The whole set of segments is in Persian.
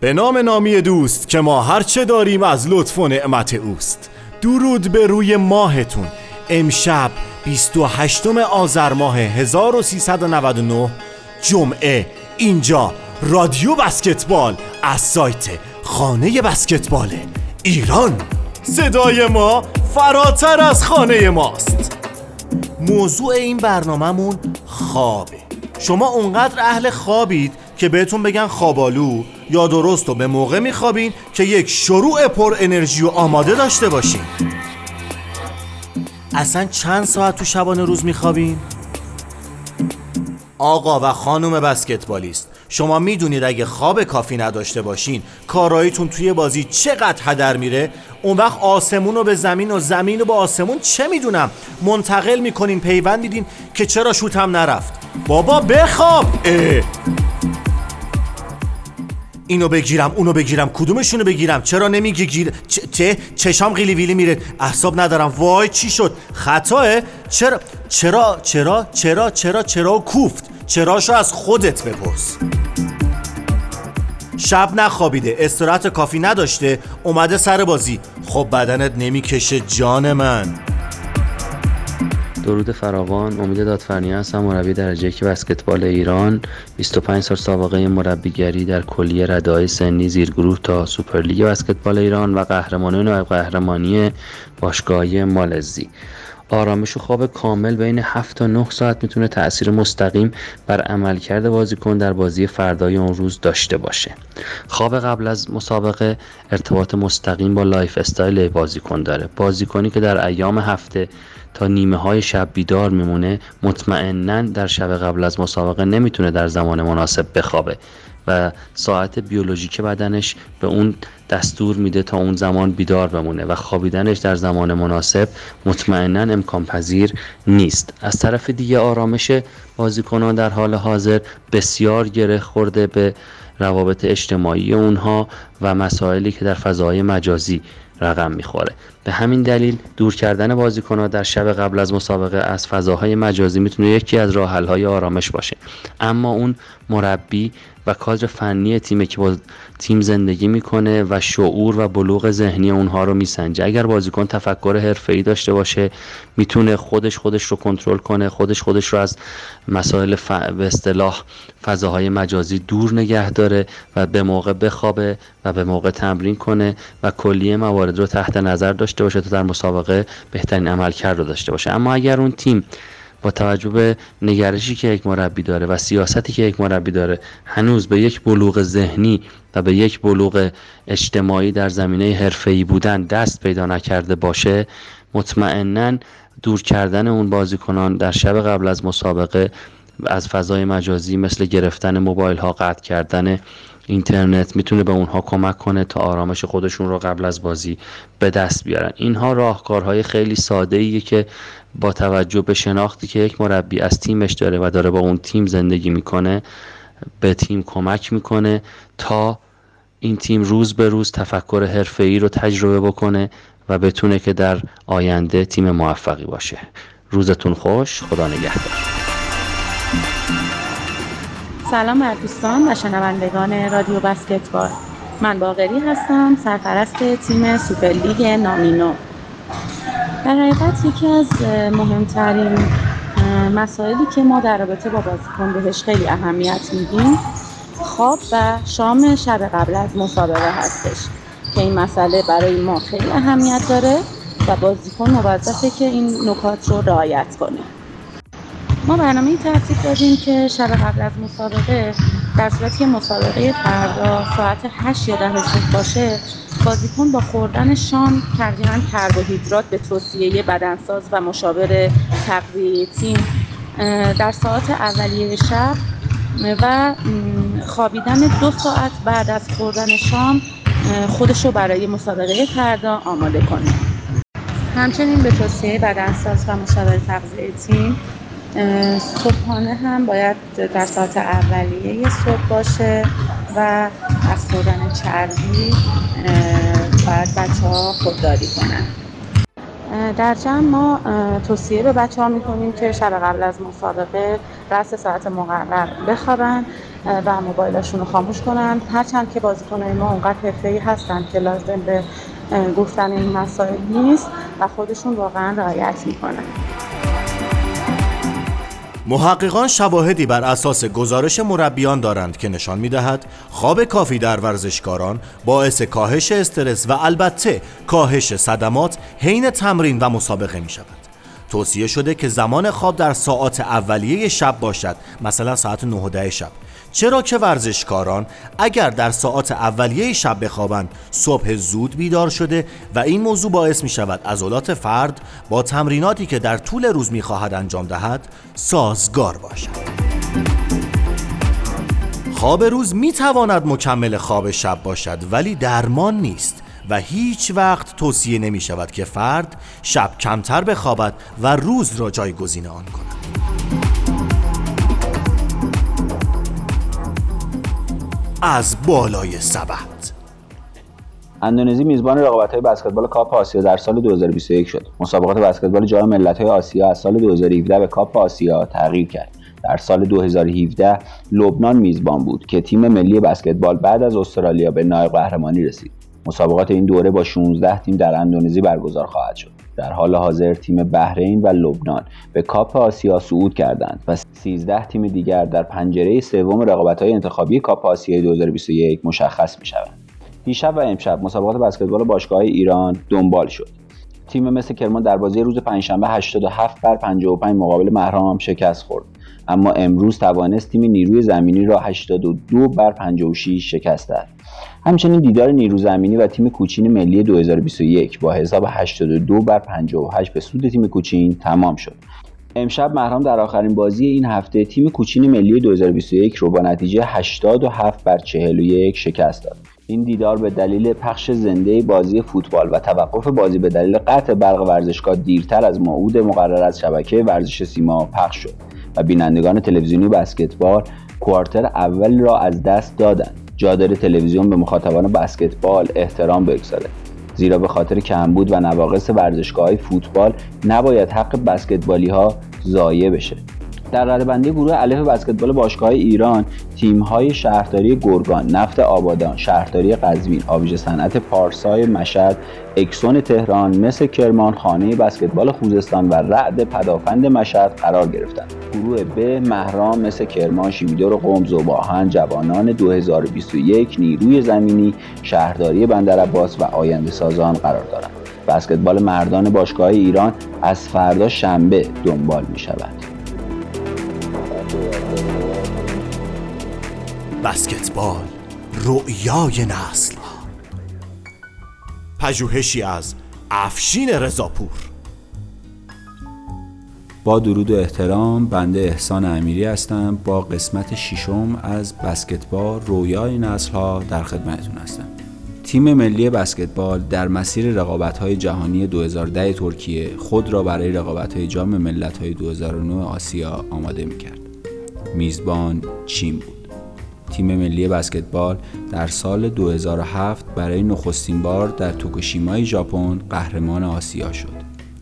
به نام نامی دوست که ما هرچه داریم از لطف و نعمت اوست. درود به روی ماهتون. امشب 28 آذر ماه 1399 جمعه. اینجا رادیو بسکتبال از سایت خانه بسکتبال ایران صدای ما فراتر از خانه ماست. موضوع این برنامهمون خوابه. شما اونقدر اهل خوابید که بهتون بگن خوابالو. یا درست و به موقع میخوابین که یک شروع پر انرژی و آماده داشته باشین. اصلا چند ساعت تو شبانه روز میخوابین؟ آقا و خانم بسکتبالیست شما می‌دونید اگه خواب کافی نداشته باشین کاراییتون توی بازی چقدر هدر میره؟ اون وقت آسمون رو به زمین و زمین رو به آسمون چه می‌دونم؟ منتقل می‌کنین پیوند دیدین که چرا شوتم نرفت؟ بابا بخواب! اه. اینو بگیرم اونو بگیرم کدومشونو بگیرم؟ چرا نمیگی گیر چه؟ چشام قیلی ویلی میره احساب ندارم. وای چی شد؟ خطاه. چرا چرا چرا چرا چرا چرا کوفت؟ چراشو از خودت بپرس. شب نخوابیده استراحت کافی نداشته اومده سر بازی. خب بدنت نمی‌کشه جان من. درود فراوان امید دادفرنی هستم مربی درجه یک بسکتبال ایران 25 سال سابقه مربیگری در کلیه ردای سنی زیرگروه تا سوپرلیگ بسکتبال ایران و قهرمانی و قهرمانی باشگاهی مالزی آرامش و خواب کامل بین 7 تا 9 ساعت می‌تونه تاثیر مستقیم بر عملکرد بازیکن در بازی فردای اون روز داشته باشه. خواب قبل از مسابقه ارتباط مستقیم با lifestyle بازیکن داره. بازیکنی که در ایام هفته تا نیمه های شب بیدار میمونه مطمئنا در شب قبل از مسابقه نمی‌تونه در زمان مناسب بخوابه و ساعت بیولوژیک بدنش به اون دستور میده تا اون زمان بیدار بمونه و خوابیدنش در زمان مناسب مطمئنا امکان پذیر نیست. از طرف دیگه آرامش بازیکنان در حال حاضر بسیار گره خورده به روابط اجتماعی اونها و مسائلی که در فضای مجازی رقم می‌خوره. به همین دلیل دور کردن بازیکنها در شب قبل از مسابقه از فضاهای مجازی می‌تونه یکی از راه های آرامش باشه. اما اون مربی و کادر فنی تیمی که با تیم زندگی می‌کنه و شعور و بلوغ ذهنی اونها رو میسنجه. اگر بازیکن تفکر ای داشته باشه می‌تونه خودش خودش رو کنترل کنه خودش خودش رو از مسائل ف... به اصطلاح فضاهای مجازی دور نگه داره و به موقع بخوابه و به موقع تمرین کنه و کلیه موارد رو تحت نظر داشته باشه تا در مسابقه بهترین عملکرد رو داشته باشه. اما اگر اون تیم با توجه به نگرشی که یک مربی داره و سیاستی که یک مربی داره هنوز به یک بلوغ ذهنی و به یک بلوغ اجتماعی در زمینه حرفه‌ای بودن دست پیدا نکرده باشه مطمئنا دور کردن اون بازیکنان در شب قبل از مسابقه از فضای مجازی مثل گرفتن موبایل ها قطع کردن اینترنت می‌تونه به اونها کمک کنه تا آرامش خودشون رو قبل از بازی به دست بیارن. اینها راهکارهای خیلی ساده ایه که با توجه به شناختی که یک مربی از تیمش داره و داره با اون تیم زندگی می‌کنه به تیم کمک می‌کنه تا این تیم روز به روز تفکر حرفه‌ای رو تجربه بکنه و بتونه که در آینده تیم موفقی باشه. روزتون خوش خدا نگهدار. سلام بر دوستان و شنوندگان رادیو بسکتبال. من باغری هستم سرپرست تیم سوپرلیگ نامینو. در حقیقت یکی از مهمترین مسائلی که ما در رابطه با بازیکن بهش خیلی اهمیت میدیم خواب و شام شب قبل از مسابقه هستش که این مسئله برای ما خیلی اهمیت داره و بازیکن موظفه که این نکات رو رعایت کنه. ما برنامه ترتیب دادیم که شب قبل از مسابقه در صورتی که مسابقه فردا ساعت 8 یا 10 صبح باشه بازیکن با خوردن شام تقریبا کربوهیدرات به توصیه بدنساز و مشاور تغذیه تیم در ساعت اولیه شب و خوابیدن دو ساعت بعد از خوردن شام خودش رو برای مسابقه فردا آماده کنه همچنین به توصیه بدنساز و مشاور تغذیه تیم صبحانه هم باید در ساعت اولیه صبح باشه و از خوردن چربی باید بچه ها خودداری کنن. در جمع ما توصیه به بچه ها می‌کنیم که شب قبل از مسابقه رأس ساعت مقرر بخوابن و موبایلشون رو خاموش کنن. هرچند که بازیکنهای ما اونقدر حرفه‌ای هستن که لازم به گفتن این مسائل نیست و خودشون واقعا رعایت می‌کنن. محققان شواهدی بر اساس گزارش مربیان دارند که نشان می‌دهد خواب کافی در ورزشکاران باعث کاهش استرس و البته کاهش صدمات حین تمرین و مسابقه می شود. توصیه شده که زمان خواب در ساعات اولیه شب باشد مثلا ساعت 9 شب چرا که ورزشکاران اگر در ساعات اولیه شب بخوابند صبح زود بیدار شده و این موضوع باعث می شود عضلات فرد با تمریناتی که در طول روز می خواهد انجام دهد سازگار باشد. خواب روز می تواند مکمل خواب شب باشد ولی درمان نیست و هیچ وقت توصیه نمی شود که فرد شب کمتر بخوابد و روز را جایگزین آن کند. از بالای سبد اندونزی میزبان رقابت‌های بسکتبال کاپ آسیا در سال 2021 شد. مسابقات بسکتبال جام ملت‌های آسیا از سال 2017 به کاپ آسیا تغییر کرد. در سال 2017 لبنان میزبان بود که تیم ملی بسکتبال بعد از استرالیا به نایب قهرمانی رسید. مسابقات این دوره با 16 تیم در اندونزی برگزار خواهد شد. در حال حاضر تیم بحرین و لبنان به کاپ آسیا صعود کردند و 13 تیم دیگر در پنجره سوم رقابت‌های انتخابی کاپ آسیا 2021 مشخص می‌شوند. دیشب و امشب مسابقات بسکتبال باشگاه ایران دنبال شد. تیم مثل کرمان در بازی روز پنجشنبه 87 بر 55 مقابل محرام شکست خورد اما امروز توانست تیم نیروی زمینی را 82 بر 56 شکست دهد همچنین دیدار نیرو زمینی و تیم کوچین ملی 2021 با حساب 82 بر 58 به سود تیم کوچین تمام شد. امشب محرام در آخرین بازی این هفته تیم کوچین ملی 2021 رو با نتیجه 87 بر 41 شکست داد. این دیدار به دلیل پخش زنده بازی فوتبال و توقف بازی به دلیل قطع برق ورزشگاه دیرتر از موعود مقرر از شبکه ورزش سیما پخش شد و بینندگان تلویزیونی بسکتبال کوارتر اول را از دست دادند. جا تلویزیون به مخاطبان بسکتبال احترام بگذاره زیرا به خاطر کمبود و نواقص ورزشگاه فوتبال نباید حق بسکتبالی ها ضایع بشه در ردبندی گروه الف بسکتبال باشگاه ایران تیم‌های شهرداری گرگان، نفت آبادان، شهرداری قزوین، آبیج صنعت پارسای مشهد، اکسون تهران، مثل کرمان، خانه بسکتبال خوزستان و رعد پدافند مشهد قرار گرفتند. گروه ب مهرام مثل کرمان، شیمیدور قم، زوباهن، جوانان 2021 نیروی زمینی، شهرداری بندرعباس و آینده سازان قرار دارند. بسکتبال مردان باشگاه ایران از فردا شنبه دنبال می شود. بسکتبال رؤیای نسل پژوهشی از افشین رضاپور با درود و احترام بنده احسان امیری هستم با قسمت ششم از بسکتبال رویای نسل ها در خدمتتون هستم تیم ملی بسکتبال در مسیر رقابت های جهانی 2010 ترکیه خود را برای رقابت های جام ملت های 2009 آسیا آماده می کرد. میزبان چین بود. تیم ملی بسکتبال در سال 2007 برای نخستین بار در توکوشیمای ژاپن قهرمان آسیا شد.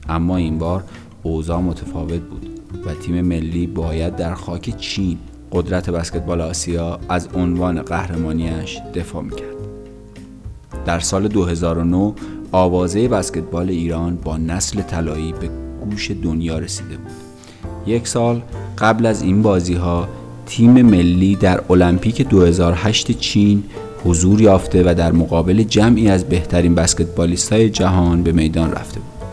اما این بار اوضاع متفاوت بود و تیم ملی باید در خاک چین قدرت بسکتبال آسیا از عنوان قهرمانیش دفاع می‌کرد. در سال 2009 آوازه بسکتبال ایران با نسل طلایی به گوش دنیا رسیده بود. یک سال قبل از این بازی ها تیم ملی در المپیک 2008 چین حضور یافته و در مقابل جمعی از بهترین بسکتبالیست های جهان به میدان رفته بود.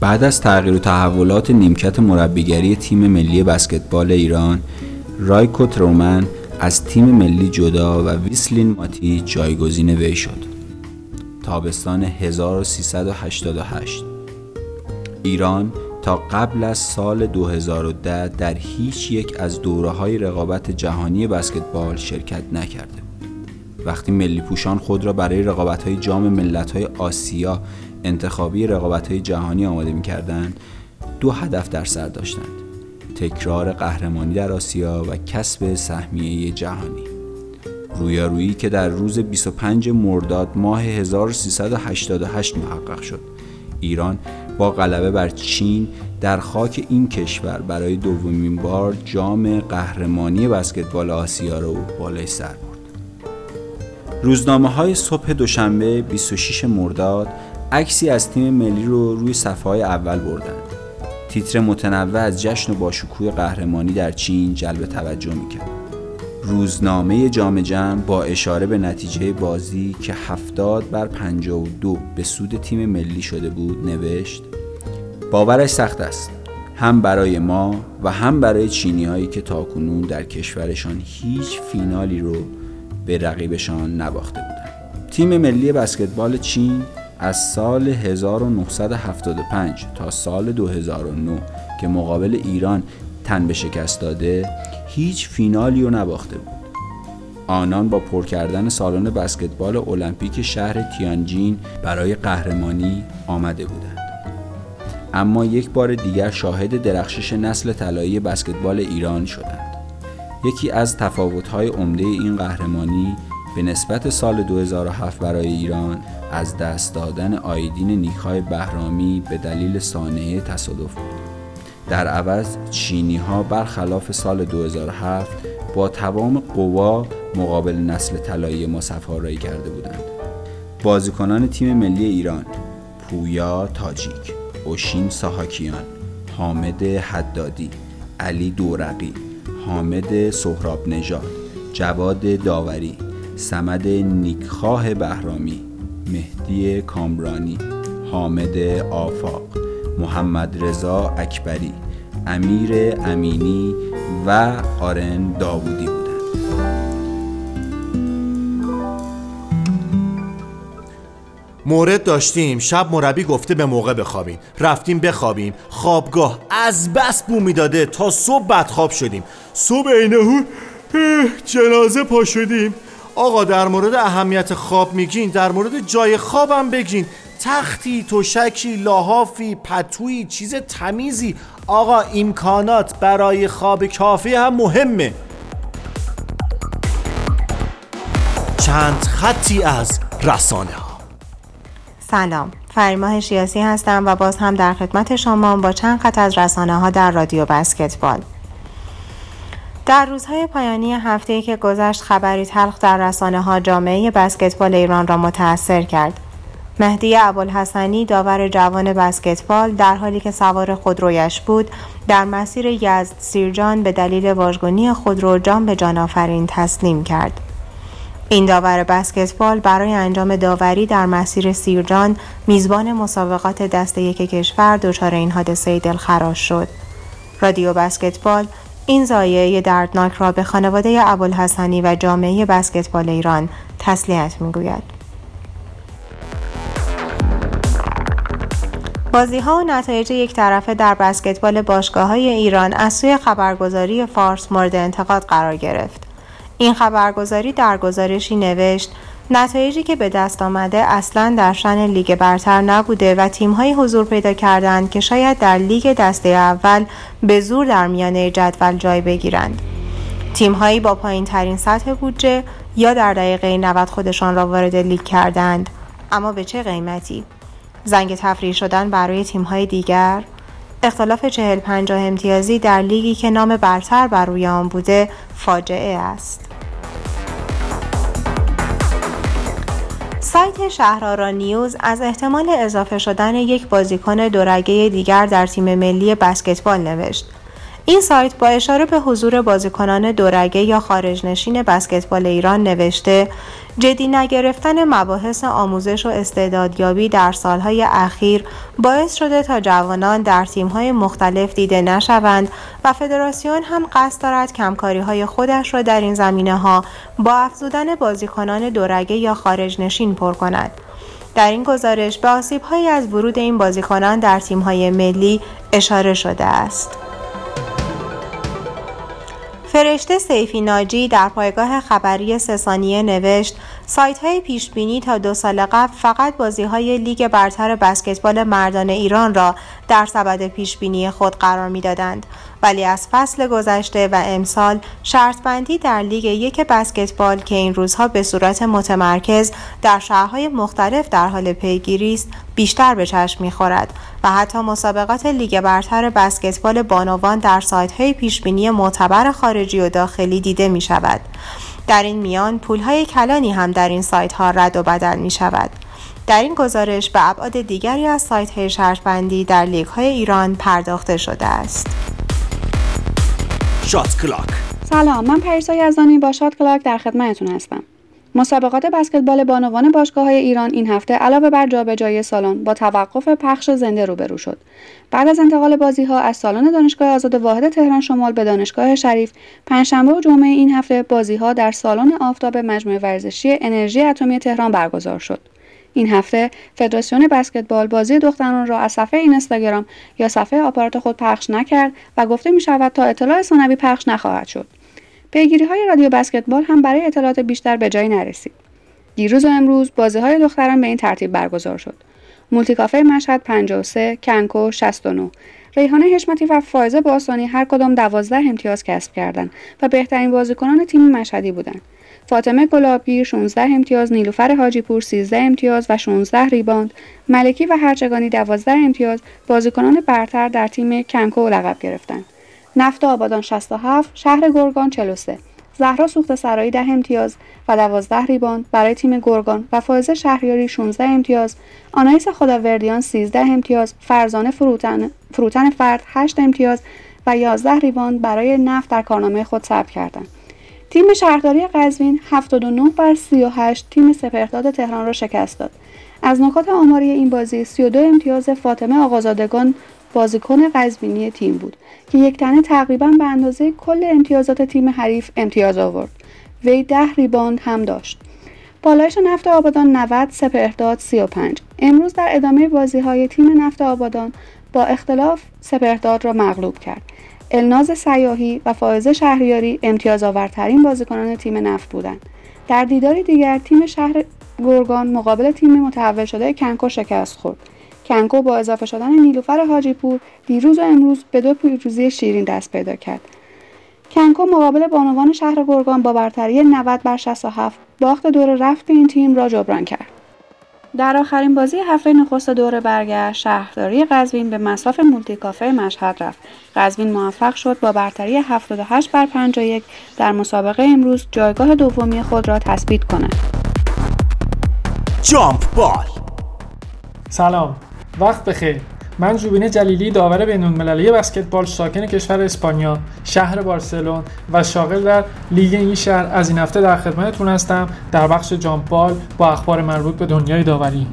بعد از تغییر و تحولات نیمکت مربیگری تیم ملی بسکتبال ایران رایکو ترومن از تیم ملی جدا و ویسلین ماتی جایگزین وی شد. تابستان 1388 ایران تا قبل از سال 2010 در هیچ یک از دوره های رقابت جهانی بسکتبال شرکت نکرده بود. وقتی ملی پوشان خود را برای رقابت های جام ملت های آسیا انتخابی رقابت های جهانی آماده می کردند دو هدف در سر داشتند تکرار قهرمانی در آسیا و کسب سهمیه جهانی رویارویی که در روز 25 مرداد ماه 1388 محقق شد ایران با غلبه بر چین در خاک این کشور برای دومین بار جام قهرمانی بسکتبال آسیا رو بالای سر برد. روزنامه های صبح دوشنبه 26 مرداد عکسی از تیم ملی رو روی صفحه های اول بردند. تیتر متنوع از جشن و باشکوه قهرمانی در چین جلب توجه می‌کرد. روزنامه جام جمع با اشاره به نتیجه بازی که 70 بر 52 به سود تیم ملی شده بود نوشت باورش سخت است. هم برای ما و هم برای چینی هایی که تاکنون در کشورشان هیچ فینالی رو به رقیبشان نباخته بودند. تیم ملی بسکتبال چین از سال 1975 تا سال 2009 که مقابل ایران تن به شکست داده هیچ فینالی رو نباخته بود. آنان با پر کردن سالن بسکتبال المپیک شهر تیانجین برای قهرمانی آمده بودند. اما یک بار دیگر شاهد درخشش نسل طلایی بسکتبال ایران شدند. یکی از تفاوت‌های عمده این قهرمانی به نسبت سال 2007 برای ایران از دست دادن آیدین نیکای بهرامی به دلیل سانحه تصادف بود. در عوض چینی ها برخلاف سال 2007 با تمام قوا مقابل نسل طلایی ما سفارایی کرده بودند. بازیکنان تیم ملی ایران پویا تاجیک اوشین ساهاکیان حامد حدادی علی دورقی حامد سهراب نژاد جواد داوری سمد نیکخواه بهرامی مهدی کامرانی حامد آفاق. محمد رضا اکبری امیر امینی و آرن داوودی بودند. مورد داشتیم شب مربی گفته به موقع بخوابیم. رفتیم بخوابیم. خوابگاه از بس بو می‌داده تا صبح بدخواب شدیم. صبح اینهو جنازه پا شدیم آقا در مورد اهمیت خواب میگین در مورد جای خوابم بگین. تختی توشکی لاحافی پتویی چیز تمیزی. آقا امکانات برای خواب کافی هم مهمه. چند خطی از رسانه ها سلام. فریماه شیاسی هستم و باز هم در خدمت شما با چند خط از رسانه ها در رادیو بسکتبال. در روزهای پایانی هفته که گذشت خبری تلخ در رسانه ها جامعه بسکتبال ایران را متاثر کرد. مهدی ابوالحسنی داور جوان بسکتبال در حالی که سوار خودرویش بود در مسیر یزد سیرجان به دلیل واژگونی خودرو جان به جان آفرین تسلیم کرد. این داور بسکتبال برای انجام داوری در مسیر سیرجان میزبان مسابقات دست یک کشور دچار این حادثه دلخراش شد. رادیو بسکتبال این زایعه دردناک را به خانواده ابوالحسنی و جامعه بسکتبال ایران تسلیت می‌گوید. بازی ها و نتایج یک طرفه در بسکتبال باشگاه های ایران از سوی خبرگزاری فارس مورد انتقاد قرار گرفت. این خبرگزاری در گزارشی نوشت نتایجی که به دست آمده اصلا در شن لیگ برتر نبوده و تیمهایی حضور پیدا کردند که شاید در لیگ دسته اول به زور در میانه جدول جای بگیرند. تیمهایی با پایین ترین سطح بودجه یا در دقیقه 90 خودشان را وارد لیگ کردند اما به چه قیمتی؟ زنگ تفریح شدن برای تیم‌های دیگر اختلاف چهل پنجاه امتیازی در لیگی که نام برتر بر روی آن بوده فاجعه است. سایت شهرارا نیوز از احتمال اضافه شدن یک بازیکن دورگه دیگر در تیم ملی بسکتبال نوشت. این سایت با اشاره به حضور بازیکنان دورگه یا خارج نشین بسکتبال ایران نوشته جدی نگرفتن مباحث آموزش و استعدادیابی در سالهای اخیر باعث شده تا جوانان در تیمهای مختلف دیده نشوند و فدراسیون هم قصد دارد کمکاری های خودش را در این زمینه ها با افزودن بازیکنان دورگه یا خارج نشین پر کند. در این گزارش به آسیب از ورود این بازیکنان در تیمهای ملی اشاره شده است. فرشته سیفی ناجی در پایگاه خبری سسانیه نوشت سایت های پیش بینی تا دو سال قبل فقط بازی های لیگ برتر بسکتبال مردان ایران را در سبد پیش بینی خود قرار می‌دادند ولی از فصل گذشته و امسال شرط بندی در لیگ یک بسکتبال که این روزها به صورت متمرکز در شهرهای مختلف در حال پیگیری است بیشتر به چشم می‌خورد و حتی مسابقات لیگ برتر بسکتبال بانوان در سایت های پیشبینی معتبر خارجی و داخلی دیده می شود. در این میان پول های کلانی هم در این سایت ها رد و بدل می شود. در این گزارش به ابعاد دیگری از سایت های شرطبندی در لیگ های ایران پرداخته شده است. شات کلاک سلام من پریسا یزدانی با shot clock در خدمتتون هستم مسابقات بسکتبال بانوان باشگاه ایران این هفته علاوه بر جابجایی سالن با توقف پخش زنده روبرو شد. بعد از انتقال بازی ها از سالن دانشگاه آزاد واحد تهران شمال به دانشگاه شریف، پنجشنبه و جمعه این هفته بازی ها در سالن آفتاب مجموعه ورزشی انرژی اتمی تهران برگزار شد. این هفته فدراسیون بسکتبال بازی دختران را از صفحه اینستاگرام یا صفحه آپارات خود پخش نکرد و گفته می شود تا اطلاع ثانوی پخش نخواهد شد. پیگیری های رادیو بسکتبال هم برای اطلاعات بیشتر به جایی نرسید. دیروز و امروز بازی های دختران به این ترتیب برگزار شد. مولتی کافه مشهد 53 کنکو 69 ریحانه حشمتی و فائزه باسانی هر کدام 12 امتیاز کسب کردند و بهترین بازیکنان تیم مشهدی بودند. فاطمه گلابی 16 امتیاز، نیلوفر حاجیپور 13 امتیاز و 16 ریباند، ملکی و هرچگانی 12 امتیاز بازیکنان برتر در تیم کنکو لقب گرفتند. نفت آبادان 67 شهر گرگان 43 زهرا سوخت سرایی 10 امتیاز و 12 ریباند برای تیم گرگان و فائزه شهریاری 16 امتیاز. آنایس خداوردیان 13 امتیاز فرزانه فروتن, فروتن فرد 8 امتیاز و 11 ریباند برای نفت در کارنامه خود ثبت کردند. تیم شهرداری قزوین 79 بر 38 تیم سپهرداد تهران را شکست داد. از نکات آماری این بازی 32 امتیاز فاطمه آقازادگان بازیکن قزوینی تیم بود که یک تنه تقریبا به اندازه کل امتیازات تیم حریف امتیاز آورد. وی ده ریباند هم داشت. بالایش نفت آبادان 90 سپهرداد 35 امروز در ادامه بازی های تیم نفت آبادان با اختلاف سپهرداد را مغلوب کرد. الناز سیاهی و فائزه شهریاری امتیاز آورترین بازیکنان تیم نفت بودند. در دیداری دیگر تیم شهر گرگان مقابل تیم متحول شده کنکو شکست خورد. کنکو با اضافه شدن نیلوفر حاجیپور دیروز و امروز به دو پیروزی شیرین دست پیدا کرد. کنکو مقابل بانوان شهر گرگان با برتری 90 بر 67 باخت دور رفت این تیم را جبران کرد. در آخرین بازی هفته نخست دور برگشت شهرداری قزوین به مصاف مولتی کافه مشهد رفت. قزوین موفق شد با برتری 78 بر 51 در مسابقه امروز جایگاه دومی خود را تثبیت کند. جامپ بال. سلام. وقت بخیر. من جوبین جلیلی داور بین‌المللی بسکتبال ساکن کشور اسپانیا شهر بارسلون و شاغل در لیگ این شهر از این هفته در خدمتتون هستم در بخش جامپال با اخبار مربوط به دنیای داوری.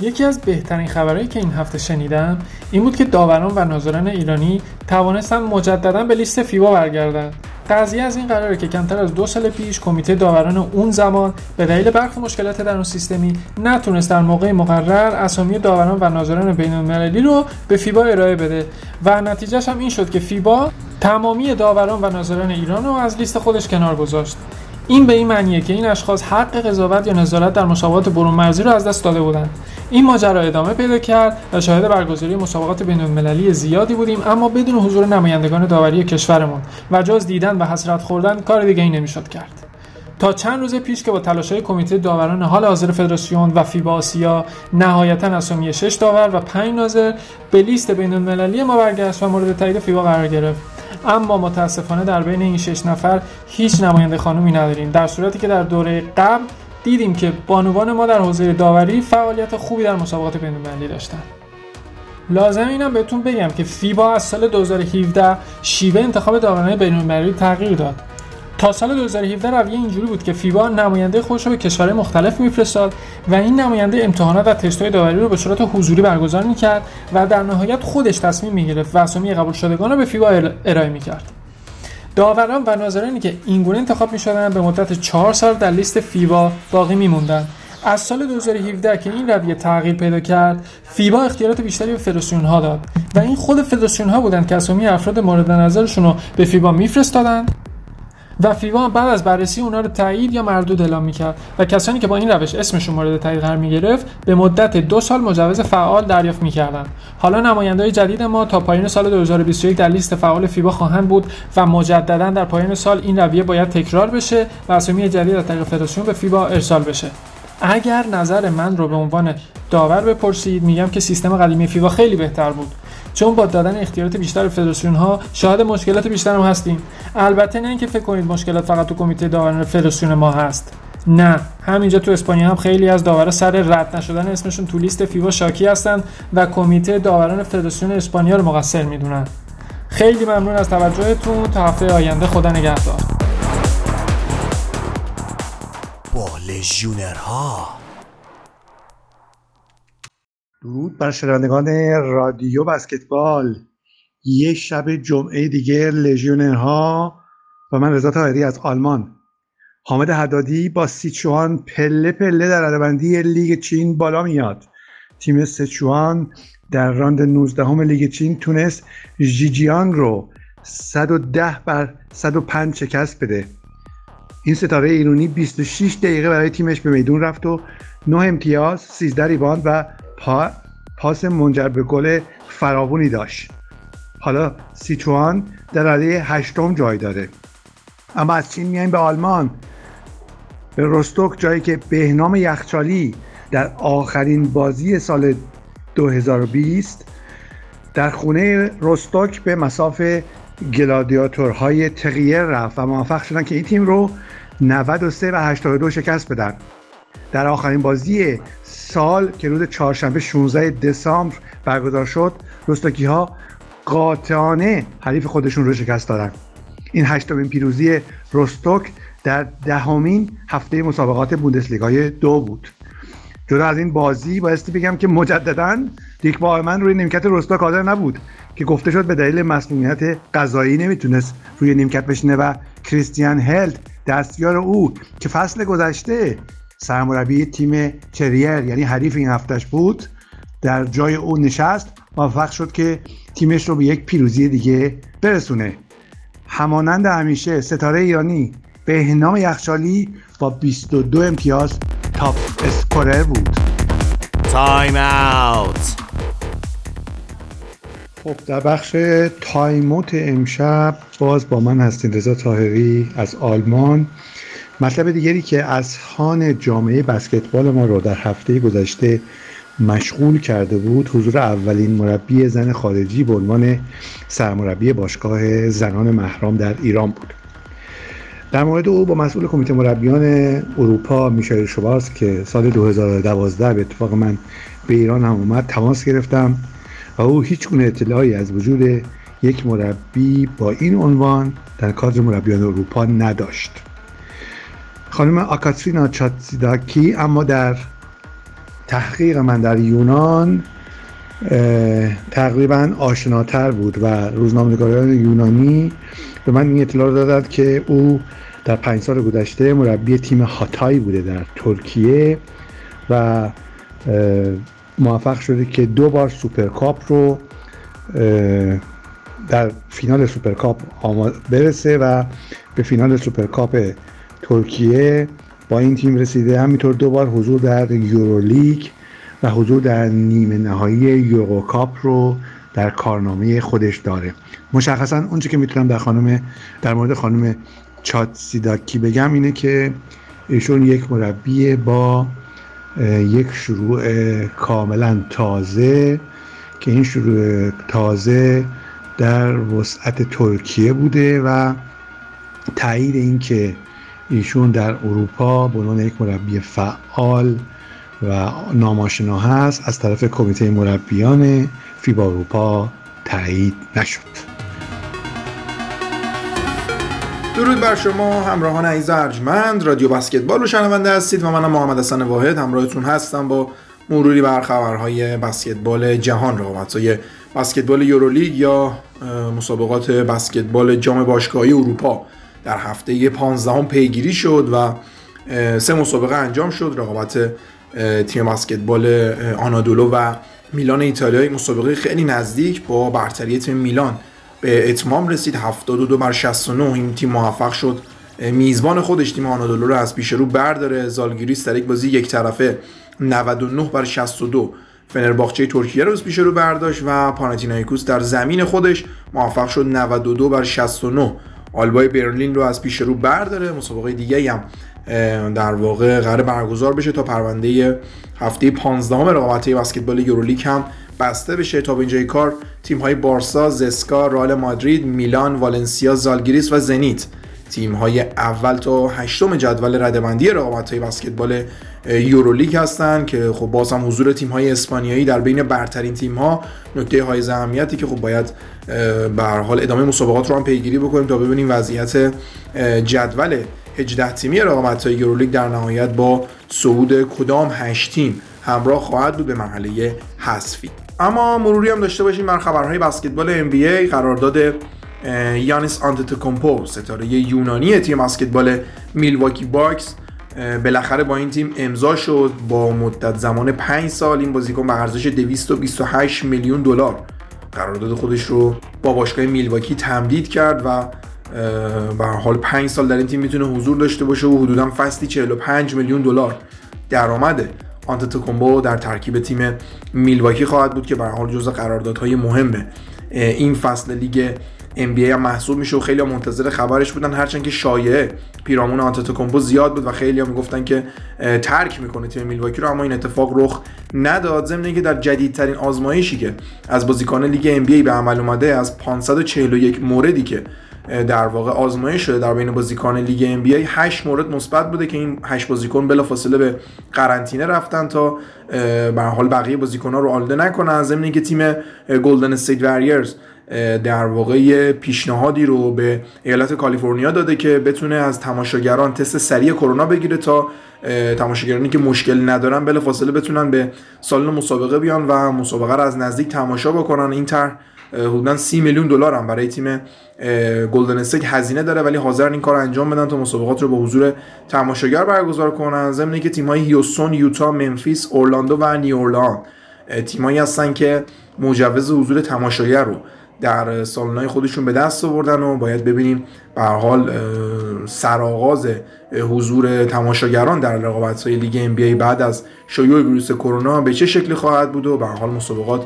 یکی از بهترین خبرهایی که این هفته شنیدم این بود که داوران و ناظران ایرانی توانستن مجددا به لیست فیبا برگردند قضیه از این قراره که کمتر از دو سال پیش کمیته داوران اون زمان به دلیل برخی مشکلات در اون سیستمی نتونست در موقع مقرر اسامی داوران و ناظران بین المللی رو به فیبا ارائه بده و نتیجهش هم این شد که فیبا تمامی داوران و ناظران ایران رو از لیست خودش کنار گذاشت. این به این معنیه که این اشخاص حق قضاوت یا نظارت در مسابقات برون مرزی رو از دست داده بودند این ماجرا ادامه پیدا کرد و شاهد برگزاری مسابقات بین المللی زیادی بودیم اما بدون حضور نمایندگان داوری کشورمون و جز دیدن و حسرت خوردن کار دیگه ای نمی‌شد کرد. تا چند روز پیش که با تلاش‌های کمیته داوران حال حاضر فدراسیون و فیبا آسیا نهایتا اسامی 6 داور و 5 ناظر به لیست بین المللی ما برگشت و مورد تایید فیبا قرار گرفت. اما متاسفانه در بین این 6 نفر هیچ نماینده خانومی نداریم. در صورتی که در دوره قبل دیدیم که بانوان ما در حوزه داوری فعالیت خوبی در مسابقات بین‌المللی داشتن. لازم اینم بهتون بگم که فیبا از سال 2017 شیوه انتخاب داوران بین‌المللی تغییر داد. سال 2017 رویه اینجوری بود که فیبا نماینده خودش رو به کشورهای مختلف میفرستاد و این نماینده امتحانات و تست‌های داوری رو به صورت حضوری برگزار می‌کرد و در نهایت خودش تصمیم می‌گرفت و اسامی قبول شدگان رو به فیبا ارائه می‌کرد. داوران و ناظرانی که اینگونه انتخاب می‌شدن به مدت 4 سال در لیست فیبا باقی میموندن از سال 2017 که این رویه تغییر پیدا کرد فیبا اختیارات بیشتری به فدراسیون ها داد و این خود فدراسیون ها بودند که اسامی افراد مورد نظرشون رو به فیبا میفرستادند. و فیفا بعد از بررسی اونا رو تایید یا مردود اعلام می‌کرد. و کسانی که با این روش اسمشون مورد تایید قرار می‌گرفت به مدت دو سال مجوز فعال دریافت می‌کردند. حالا نمایندهای جدید ما تا پایان سال 2021 در لیست فعال فیبا خواهند بود و مجددا در پایان سال این رویه باید تکرار بشه و اسامی جدید از طریق فدراسیون به فیبا ارسال بشه. اگر نظر من رو به عنوان داور بپرسید میگم که سیستم قدیمی فیبا خیلی بهتر بود. چون با دادن اختیارات بیشتر فدراسیون ها شاهد مشکلات بیشتر هم هستیم. البته نه اینکه فکر کنید مشکلات فقط تو کمیته داوران فدراسیون ما هست. نه. همینجا تو اسپانیا هم خیلی از داورا سر رد نشدن اسمشون تو لیست فیفا شاکی هستن و کمیته داوران فدراسیون اسپانیا رو مقصر می‌دونن. خیلی ممنون از توجهتون. تا هفته آینده خدا نگهدار. با لژیونرها. درود بر شنوندگان رادیو بسکتبال. یک شب جمعه دیگه لژیونرها و من رضا طاهری از آلمان. حامد حدادی با سیچوان پله پله در ردبندی لیگ چین بالا میاد. تیم سیچوان در راند 19 هم لیگ چین تونست جیجیانگ رو 110 بر 105 شکست بده. این ستاره ایرانی 26 دقیقه برای تیمش به میدون رفت و 9 امتیاز 13 ریباند و پا پاس منجر به گل فراوونی داشت. حالا سیچوان در رده هشتم جای داره. اما از چین میایم به آلمان. به رستوک جایی که بهنام یخچالی در آخرین بازی سال 2020 در خونه رستوک به مساف گلادیاتورهای تغییر رفت و موفق شدن که این تیم رو 93 و 82 شکست بدن. در آخرین بازی سال که روز چهارشنبه 16 دسامبر برگزار شد رستوکی ها قاطعانه حریف خودشون رو شکست دادن. این هشتمین پیروزی رستوک در دهمین هفته مسابقات بوندسلیگای دو بود. جدا از این بازی بایستی بگم که مجددا دیک من روی نیمکت رستوک حاضر نبود که گفته شد به دلیل مسئولیت قضایی نمی‌تونست روی نیمکت بشینه و کریستیان هلد دستیار او که فصل گذشته سرمربی تیم چریر یعنی حریف این هفتش بود در جای او نشست موفق شد که تیمش رو به یک پیروزی دیگه برسونه. همانند همیشه ستاره ایرانی بهنام یخچالی با 22 امتیاز top scorer بود. timeout خب در بخش timeout امشب باز با من هستین رضا طاهری از آلمان. مطلب دیگری که از خان جامعه بسکتبال ما رو در هفته گذشته مشغول کرده بود حضور اولین مربی زن خارجی به عنوان سرمربی باشگاه زنان محرام در ایران بود. در مورد او با مسئول کمیته مربیان اروپا میشایل شوارز که سال 2012 به اتفاق من به ایران هم اومد تماس گرفتم و او هیچ گونه اطلاعی از وجود یک مربی با این عنوان در کادر مربیان اروپا نداشت. خانم آکاترینا چاتسیداکی اما در تحقیق من در یونان تقریبا آشناتر بود و روزنامه‌نگاران یونانی به من این اطلاع دادند که او در پنج سال گذشته مربی تیم هاتای بوده در ترکیه و موفق شده که دو بار سوپرکاپ رو در فینال سوپرکاپ برسه و به فینال سوپرکاپ ترکیه با این تیم رسیده. همینطور دو بار حضور در یورولیگ و حضور در نیمه نهایی یوروکاپ رو در کارنامه خودش داره. مشخصا اونچه که می‌تونم در خانم در مورد خانم چات سیداکی بگم اینه که ایشون یک مربی با یک شروع کاملا تازه که این شروع تازه در وسعت ترکیه بوده و تایید این که ایشون در اروپا به عنوان یک مربی فعال و ناماشنا هست از طرف کمیته مربیان فیبا اروپا تایید نشد. درود بر شما همراهان عزیز ارجمند رادیو بسکتبال رو شنونده هستید و منم محمد حسن واحد همراهتون هستم با مروری بر خبرهای بسکتبال جهان رقابت‌های بسکتبال یورولیگ یا مسابقات بسکتبال جام باشگاهی اروپا. در هفته 15 پیگیری شد و سه مسابقه انجام شد رقابت تیم بسکتبال آنادولو و میلان ایتالیایی مسابقه خیلی نزدیک با برتری تیم میلان. به اتمام رسید 72 بر 69 این تیم موفق شد. میزبان خودش تیم آنادولو رو از پیش رو برداره. زالگیریس در یک بازی یک طرفه 99 بر 62 فنرباخچه ترکیه رو از پیش رو برداشت و پاناتینایکوس در زمین خودش موفق شد 92 بر 69 آلبای برلین رو از پیش رو برداره. مسابقه دیگه هم در واقع قرار برگزار بشه تا پرونده هفته 15 رقابت‌های بسکتبال یورولیگ هم بسته بشه. تا به اینجای کار تیم های بارسا، زسکا، رئال مادرید، میلان، والنسیا، زالگریس و زنیت. تیم های اول تا هشتم جدول ردبندی رقابت های بسکتبال یورولیگ هستن که خب باز هم حضور تیم های اسپانیایی در بین برترین تیم ها نکته های اهمیتی که خب باید به حال ادامه مسابقات رو هم پیگیری بکنیم تا ببینیم وضعیت جدول 18 تیمی رقابت های یورولیگ در نهایت با صعود کدام 8 تیم همراه خواهد بود به مرحله حذفی. اما مروری هم داشته باشیم بر خبرهای بسکتبال NBA قرارداد یانیس آنتتوکومپو ستاره یونانی تیم بسکتبال میلواکی باکس بالاخره با این تیم امضا شد. با مدت زمان 5 سال این بازیکن به ارزش 228 میلیون دلار قرارداد خودش رو با باشگاه میلواکی تمدید کرد و به حال 5 سال در این تیم می‌تونه حضور داشته باشه و حدودا فصلی 45 میلیون دلار درآمد آنتتوکومبو در ترکیب تیم میلواکی خواهد بود که به حال جزء قراردادهای مهمه این فصل لیگ NBA هم محسوب میشه و خیلی منتظر خبرش بودن. هرچند که شایعه پیرامون آنتتوکومبو زیاد بود و خیلی هم می‌گفتن که ترک می‌کنه تیم میلواکی رو اما این اتفاق رخ نداد. ضمن اینکه در جدیدترین آزمایشی که از بازیکن لیگ NBA به عمل اومده از 541 موردی که در واقع آزمایش شده در بین بازیکن لیگ NBA 8 مورد مثبت بوده که این 8 بازیکن بلافاصله به قرنطینه رفتن تا به حال بقیه بازیکن‌ها رو آلوده نکنن. ضمن اینکه تیم گلدن استیت واریرز در واقع پیشنهادی رو به ایالت کالیفرنیا داده که بتونه از تماشاگران تست سریع کرونا بگیره تا تماشاگرانی که مشکل ندارن بلافاصله بتونن به سالن مسابقه بیان و مسابقه رو از نزدیک تماشا بکنن. این طرح حدودا 30 میلیون دلار هم برای تیم گلدن استیت هزینه داره ولی حاضر این کار انجام بدن تا مسابقات رو با حضور تماشاگر برگزار کنن. ضمن که تیم های هیوستون، یوتا، ممفیس، اورلاندو و نیورلان تیمایی هستن که مجوز حضور تماشاگر رو در سالن‌های خودشون به دست آوردن و باید ببینیم به حال سرآغاز حضور تماشاگران در رقابت‌های لیگ NBA بعد از شیوع ویروس کرونا به چه شکلی خواهد بود و به حال مسابقات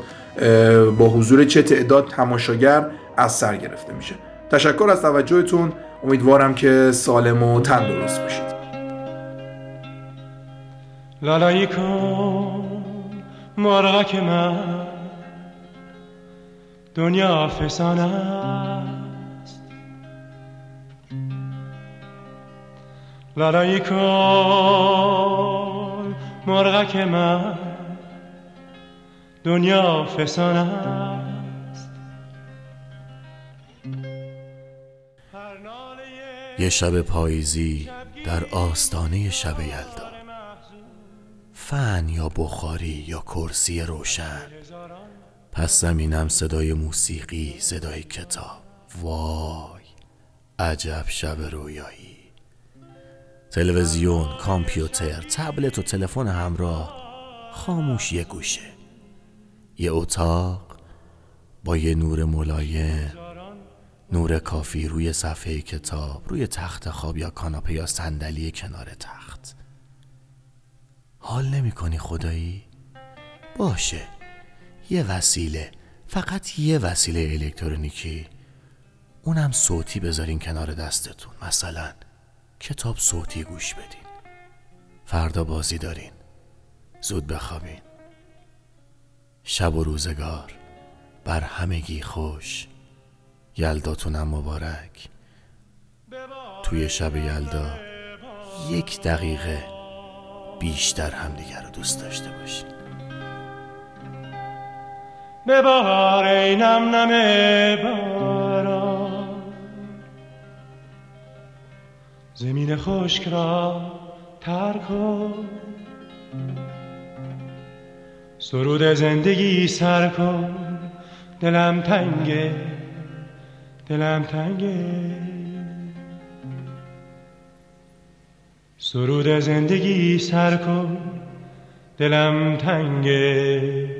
با حضور چه تعداد تماشاگر از سر گرفته میشه. تشکر از توجهتون. امیدوارم که سالم و تندرست باشید. لالایی کن مرغک من. دنیا فسان است. لالایی کن مرغک من دنیا فسان است. یه شب پاییزی در آستانه شب یلدا. فن یا بخاری یا کرسی روشن. پس زمینم صدای موسیقی صدای کتاب. وای عجب شب رویایی. تلویزیون کامپیوتر تبلت و تلفن همراه. خاموش یه گوشه. یه اتاق با یه نور ملایم. نور کافی روی صفحه کتاب روی تخت خواب یا کاناپه یا صندلی کنار تخت. حال نمی کنی خدایی؟ باشه. یه وسیله فقط یه وسیله الکترونیکی. اونم صوتی بذارین کنار دستتون مثلا کتاب صوتی گوش بدین. فردا بازی دارین. زود بخوابین. شب و روزگار. بر همگی خوش. یلداتونم مبارک. توی شب یلدا یک دقیقه بیشتر همدیگر رو دوست داشته باشین. ببار ای نم نم زمین خشک را تر کن سرود زندگی سر کن دلم تنگه دلم تنگه سرود زندگی سر کن دلم تنگه